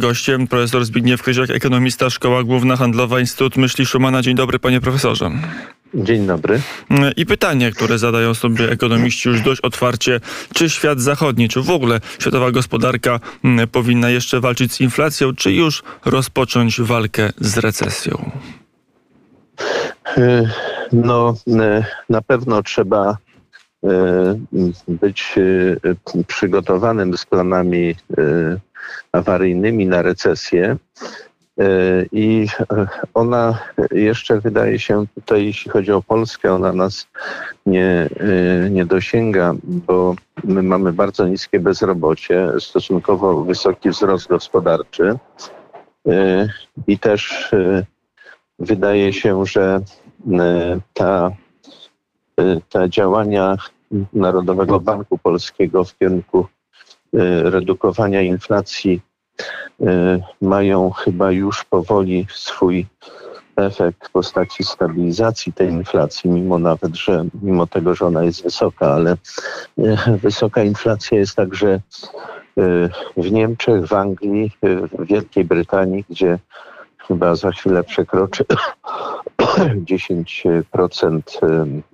Gościem profesor Zbigniew Kryziak, ekonomista, Szkoła Główna Handlowa, Instytut Myśli Szumana. Dzień dobry, panie profesorze. Dzień dobry. I pytanie, które zadają sobie ekonomiści już dość otwarcie, czy świat zachodni, czy w ogóle światowa gospodarka powinna jeszcze walczyć z inflacją, czy już rozpocząć walkę z recesją? Y, no, y, na pewno trzeba y, być przygotowanym z planami awaryjnymi na recesję. I ona jeszcze wydaje się tutaj, jeśli chodzi o Polskę, ona nas nie, nie dosięga, bo my mamy bardzo niskie bezrobocie, stosunkowo wysoki wzrost gospodarczy i też wydaje się, że ta, ta działania Narodowego Banku Polskiego w kierunku redukowania inflacji y, mają chyba już powoli swój efekt w postaci stabilizacji tej inflacji, mimo nawet, że mimo tego, że ona jest wysoka, ale y, wysoka inflacja jest także w Niemczech, w Anglii, w Wielkiej Brytanii, gdzie chyba za chwilę przekroczy 10%,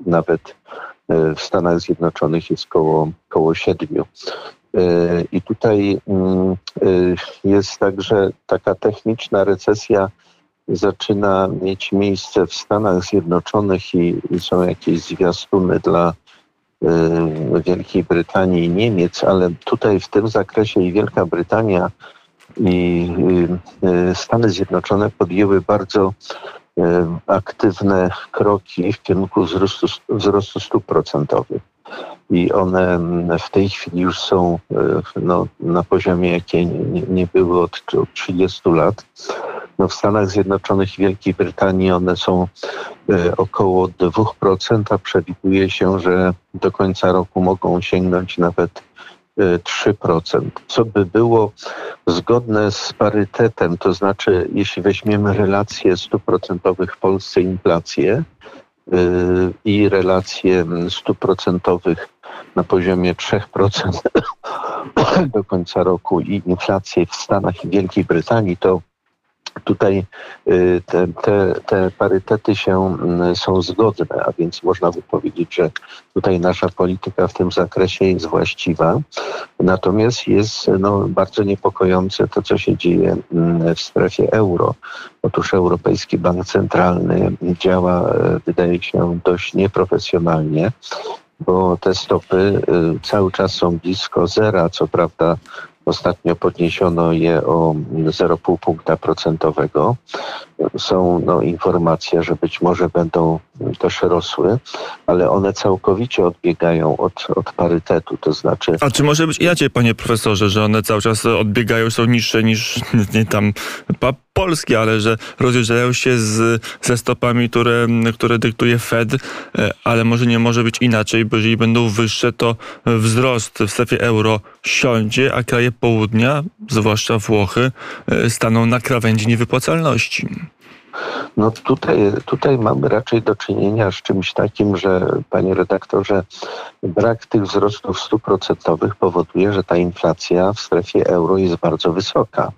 nawet w Stanach Zjednoczonych jest koło, koło 7%. E, I tutaj mm, e, jest także taka techniczna recesja zaczyna mieć miejsce w Stanach Zjednoczonych i są jakieś zwiastuny dla e, Wielkiej Brytanii i Niemiec, ale tutaj w tym zakresie i Wielka Brytania i Stany Zjednoczone podjęły bardzo aktywne kroki w kierunku wzrostu, wzrostu stóp procentowych i one w tej chwili już są e, no, na poziomie, jakie nie, były od 30 lat. No, w Stanach Zjednoczonych i Wielkiej Brytanii one są e, około 2%, a przewiduje się, że do końca roku mogą sięgnąć nawet 3%, e, co by było zgodne z parytetem, to znaczy jeśli weźmiemy relacje stóp procentowych w Polsce inflację, i relacje stóp procentowych na poziomie 3% do końca roku i inflację w Stanach i Wielkiej Brytanii, to tutaj y, te, te, te parytety się mm, są zgodne, a więc można by powiedzieć, że tutaj nasza polityka w tym zakresie jest właściwa. Natomiast jest no, bardzo niepokojące to, co się dzieje mm, w strefie euro. Otóż Europejski Bank Centralny działa, e, wydaje się, dość nieprofesjonalnie bo te stopy y, cały czas są blisko zera. Co prawda Ostatnio podniesiono je o 0,5 punkta procentowego. Są no, informacje, że być może będą też rosły, ale one całkowicie odbiegają od, od parytetu, to znaczy... A czy może być inaczej, panie profesorze, że one cały czas odbiegają, są niższe niż nie tam polskie, ale że rozjeżdżają się z, ze stopami, które, które dyktuje Fed, e, ale może nie może być inaczej, bo jeżeli będą wyższe, to wzrost w strefie euro siądzie, a kraje południa, zwłaszcza Włochy, e, staną na krawędzi niewypłacalności. No tutaj, tutaj mamy raczej do czynienia z czymś takim, że panie redaktorze, brak tych wzrostów stóp procentowych powoduje, że ta inflacja w strefie euro jest bardzo wysoka.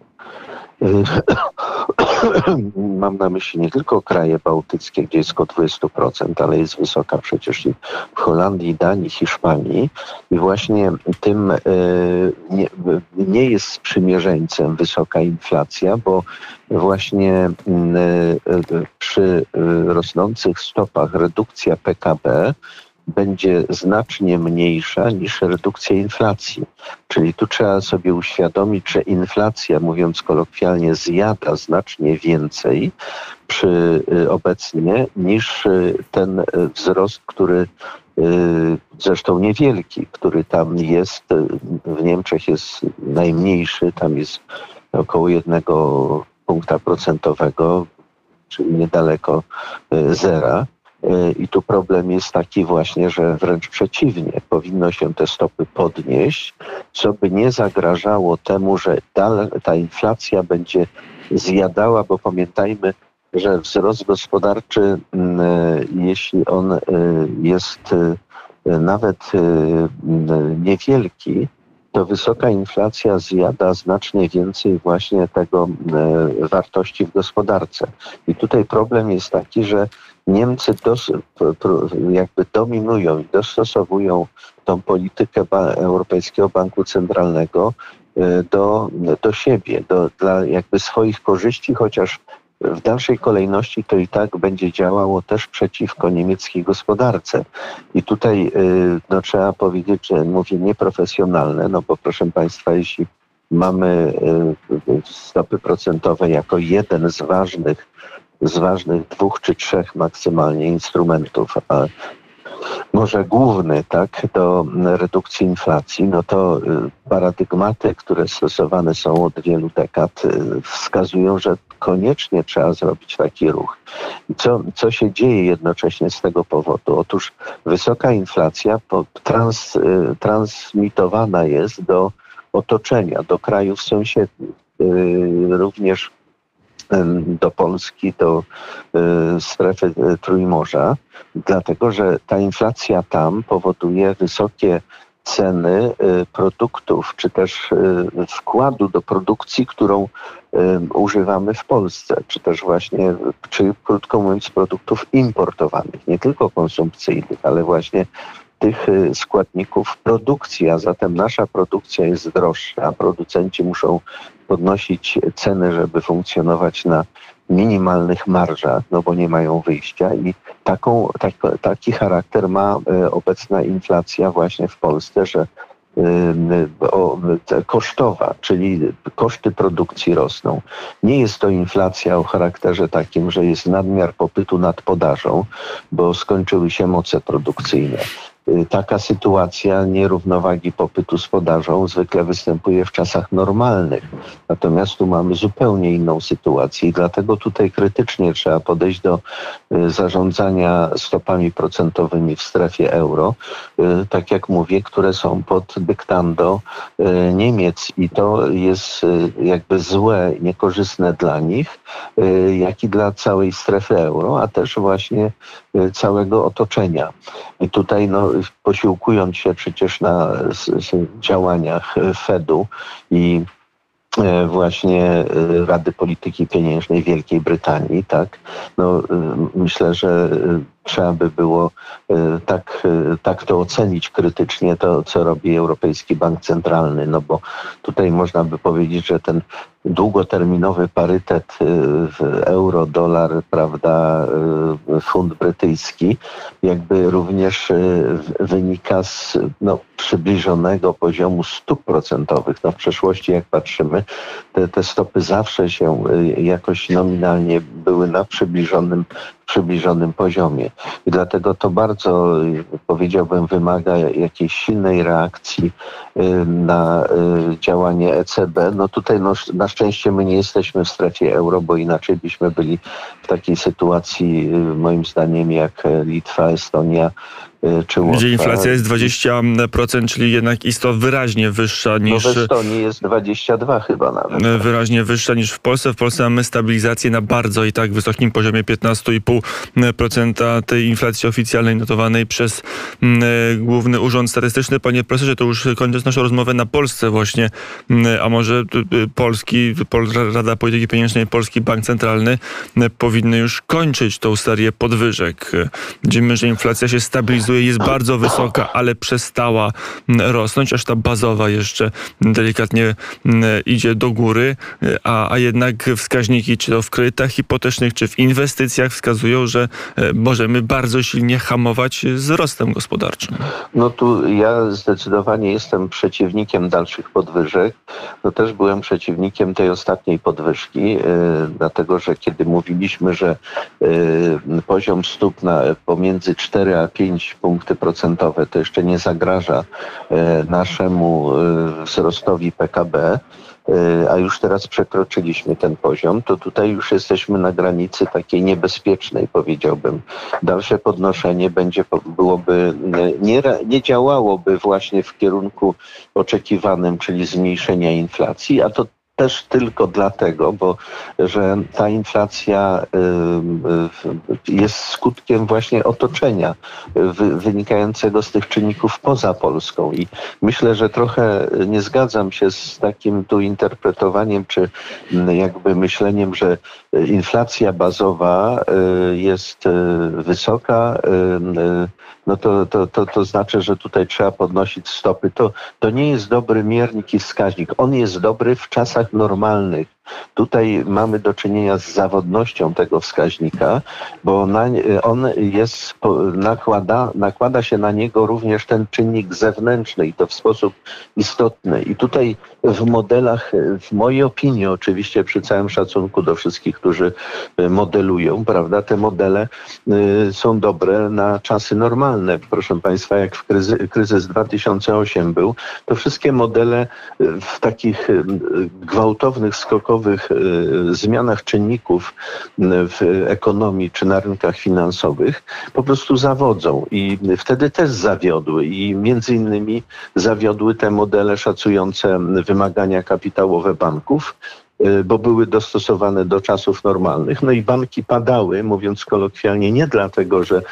Mam na myśli nie tylko kraje bałtyckie, gdzie jest około 20%, ale jest wysoka przecież i w Holandii, Danii, Hiszpanii. I właśnie tym e, nie, nie jest sprzymierzeńcem wysoka inflacja, bo właśnie mm, e, przy rosnących stopach redukcja PKB będzie znacznie mniejsza niż redukcja inflacji. Czyli tu trzeba sobie uświadomić, że inflacja, mówiąc kolokwialnie, zjada znacznie więcej przy y, obecnie niż y, ten y, wzrost, który zresztą niewielki, który tam jest, w Niemczech jest najmniejszy, tam jest około jednego punkta procentowego, czyli niedaleko zera. I tu problem jest taki właśnie, że wręcz przeciwnie, powinno się te stopy podnieść, co by nie zagrażało temu, że ta inflacja będzie zjadała, bo pamiętajmy, że wzrost gospodarczy, mm, jeśli on y, jest nawet y, niewielki, to wysoka inflacja zjada znacznie więcej właśnie tego e, wartości w gospodarce. I tutaj problem jest taki, że Niemcy dos, jakby dominują i dostosowują tą politykę Europejskiego Banku Centralnego e, do, do siebie, do, dla jakby swoich korzyści, chociaż w dalszej kolejności to i tak będzie działało też przeciwko niemieckiej gospodarce. I tutaj y, no, trzeba powiedzieć, że mówię nieprofesjonalne, no bo proszę Państwa, jeśli mamy y, stopy procentowe jako jeden z ważnych, z ważnych dwóch czy trzech maksymalnie instrumentów, a może główny tak, do redukcji inflacji, no to y, paradygmaty, które stosowane są od wielu dekad, y, wskazują, że koniecznie trzeba zrobić taki ruch. Co, co się dzieje jednocześnie z tego powodu? Otóż wysoka inflacja trans, y, transmitowana jest do otoczenia, do krajów sąsiednich. Również do Polski, do e, strefy e, Trójmorza, dlatego że ta inflacja tam powoduje wysokie ceny e, produktów, czy też wkładu do produkcji, którą używamy w Polsce, czy też właśnie, czy krótko mówiąc, produktów importowanych, nie tylko konsumpcyjnych, ale właśnie tych składników produkcji, a zatem nasza produkcja jest droższa, producenci muszą podnosić ceny, żeby funkcjonować na minimalnych marżach, no bo nie mają wyjścia i taką, tak, taki charakter ma e, obecna inflacja właśnie w Polsce, że e, kosztowa, czyli koszty produkcji rosną. Nie jest to inflacja o charakterze takim, że jest nadmiar popytu nad podażą, bo skończyły się moce produkcyjne. Y, taka sytuacja nierównowagi popytu z podażą zwykle występuje w czasach normalnych. Natomiast tu mamy zupełnie inną sytuację i dlatego tutaj krytycznie trzeba podejść do y, zarządzania stopami procentowymi w strefie euro, y, tak jak mówię, które są pod dyktando Niemiec i to jest jakby złe, niekorzystne dla nich, jak i dla całej strefy euro, a też właśnie całego otoczenia. I tutaj no, posiłkując się przecież na działaniach Fedu i e, właśnie Rady Polityki Pieniężnej Wielkiej Brytanii, tak? No, myślę, że trzeba by było tak, tak to ocenić krytycznie, to co robi Europejski Bank Centralny, no bo tutaj można by powiedzieć, że ten długoterminowy parytet y, euro, dolar, prawda, fund brytyjski, jakby również wynika z no, przybliżonego poziomu stóp procentowych. No, w przeszłości, jak patrzymy, te, te stopy zawsze się jakoś nominalnie były na przybliżonym przybliżonym poziomie. I dlatego to bardzo, powiedziałbym, wymaga jakiejś silnej reakcji na działanie ECB. No tutaj no, na szczęście my nie jesteśmy w strefie euro, bo inaczej byśmy byli w takiej sytuacji, moim zdaniem, jak Litwa, Estonia, Y, czy Łotwa. Gdzie inflacja jest 20%, czyli jednak istot wyraźnie wyższa niż... No w Estonii jest 22 chyba nawet. Y, wyraźnie wyższa niż w Polsce. W Polsce mamy stabilizację na bardzo i tak wysokim poziomie 15,5% tej inflacji oficjalnej notowanej przez mm, y, Główny Urząd Statystyczny. Panie profesorze, to już kończąc naszą rozmowę na Polsce właśnie, mm, a może Polski, Rada Polityki Pieniężnej, Polski Bank Centralny powinny już kończyć tą serię podwyżek. Widzimy, że inflacja się stabilizuje jest bardzo wysoka, ale przestała mm, rosnąć, aż ta bazowa jeszcze delikatnie mm, idzie do góry, a, a jednak wskaźniki, czy to w kredytach hipotecznych, czy w inwestycjach wskazują, że e, możemy bardzo silnie hamować wzrostem gospodarczym. No tu ja zdecydowanie jestem przeciwnikiem dalszych podwyżek. No też byłem przeciwnikiem tej ostatniej podwyżki, yy, dlatego że kiedy mówiliśmy, że yy, poziom stóp na, pomiędzy 4 a 5 punkty procentowe. To jeszcze nie zagraża e, naszemu e, wzrostowi PKB, e, a już teraz przekroczyliśmy ten poziom, to tutaj już jesteśmy na granicy takiej niebezpiecznej, powiedziałbym. Dalsze podnoszenie będzie, byłoby, nie, nie działałoby właśnie w kierunku oczekiwanym, czyli zmniejszenia inflacji, a to też tylko dlatego, bo że ta inflacja y, y, jest skutkiem właśnie otoczenia wynikającego z tych czynników poza Polską. I myślę, że trochę nie zgadzam się z takim tu interpretowaniem, czy jakby myśleniem, że inflacja bazowa y, jest wysoka, no to, to, to, to znaczy, że tutaj trzeba podnosić stopy. To, to nie jest dobry miernik i wskaźnik. On jest dobry w czasach normalnych. Tutaj mamy do czynienia z zawodnością tego wskaźnika, bo na, on jest, nakłada, nakłada się na niego również ten czynnik zewnętrzny i to w sposób istotny. I tutaj w modelach, w mojej opinii oczywiście przy całym szacunku do wszystkich, którzy modelują, prawda, te modele y, są dobre na czasy normalne. Proszę Państwa, jak w kryzys, kryzys 2008 był, to wszystkie modele w takich gwałtownych, skokowych Y, zmianach czynników w ekonomii czy na rynkach finansowych po prostu zawodzą i wtedy też zawiodły i między innymi zawiodły te modele szacujące wymagania kapitałowe banków, y, bo były dostosowane do czasów normalnych. No i banki padały, mówiąc kolokwialnie, nie dlatego, że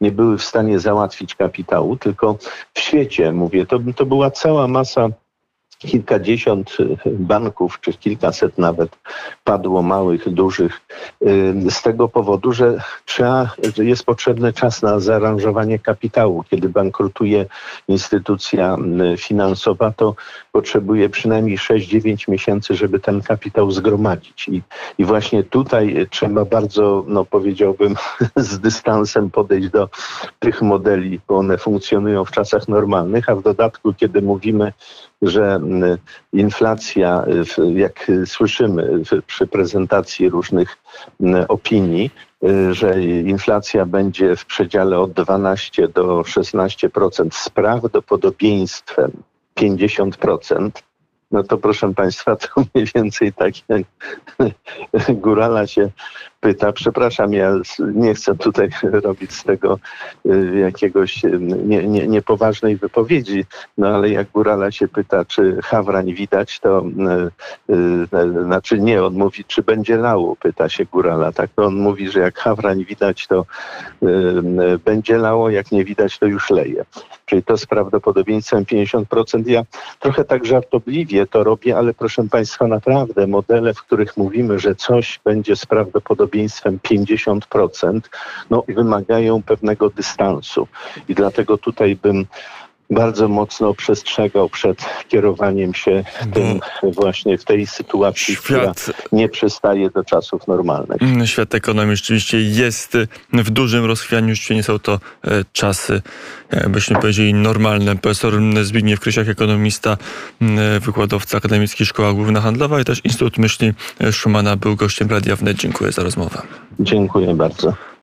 nie były w stanie załatwić kapitału, tylko w świecie, mówię, to, to była cała masa kilkadziesiąt y, banków, czy kilkaset nawet padło małych, dużych, y, z tego powodu, że trzeba, że jest potrzebny czas na zaaranżowanie kapitału. Kiedy bankrutuje instytucja y, finansowa, to potrzebuje przynajmniej 6-9 miesięcy, żeby ten kapitał zgromadzić. I, I właśnie tutaj trzeba bardzo, no powiedziałbym, z dystansem podejść do tych modeli, bo one funkcjonują w czasach normalnych, a w dodatku, kiedy mówimy że inflacja, jak słyszymy przy prezentacji różnych opinii, y, że inflacja będzie w przedziale od 12 do 16% z prawdopodobieństwem 50%, no to proszę Państwa, to mniej więcej tak jak Górala się pyta. Przepraszam, ja nie chcę tutaj robić z tego y, jakiegoś y, nie, nie, niepoważnej wypowiedzi, no ale jak Górala się pyta, czy hawrań widać, to yy, znaczy nie, on mówi, czy będzie lało, pyta się Górala. Tak, to on mówi, że jak hawrań widać, to będzie lało, jak nie widać, to już leje. Czyli to z prawdopodobieństwem 50%. Ja trochę tak żartobliwie to robię, ale proszę Państwa, naprawdę modele, w których mówimy, że coś będzie z prawdopodobieństwem prawdopodobieństwem 50%, no, wymagają pewnego dystansu. I dlatego tutaj bym bardzo mocno przestrzegał przed kierowaniem się tym właśnie w tej sytuacji, Świat... która nie przystaje do czasów normalnych. Mm, świat ekonomii rzeczywiście jest w dużym rozchwianiu, jeszcze nie są to e, czasy, jakbyśmy powiedzieli, normalne. Profesor Zbigniew Krysiak, ekonomista, mm, wykładowca Akademickiej Szkoła Główna Handlowa i też Instytut Myśli Szumana był gościem Radia Wnet. Dziękuję za rozmowę. Dziękuję bardzo.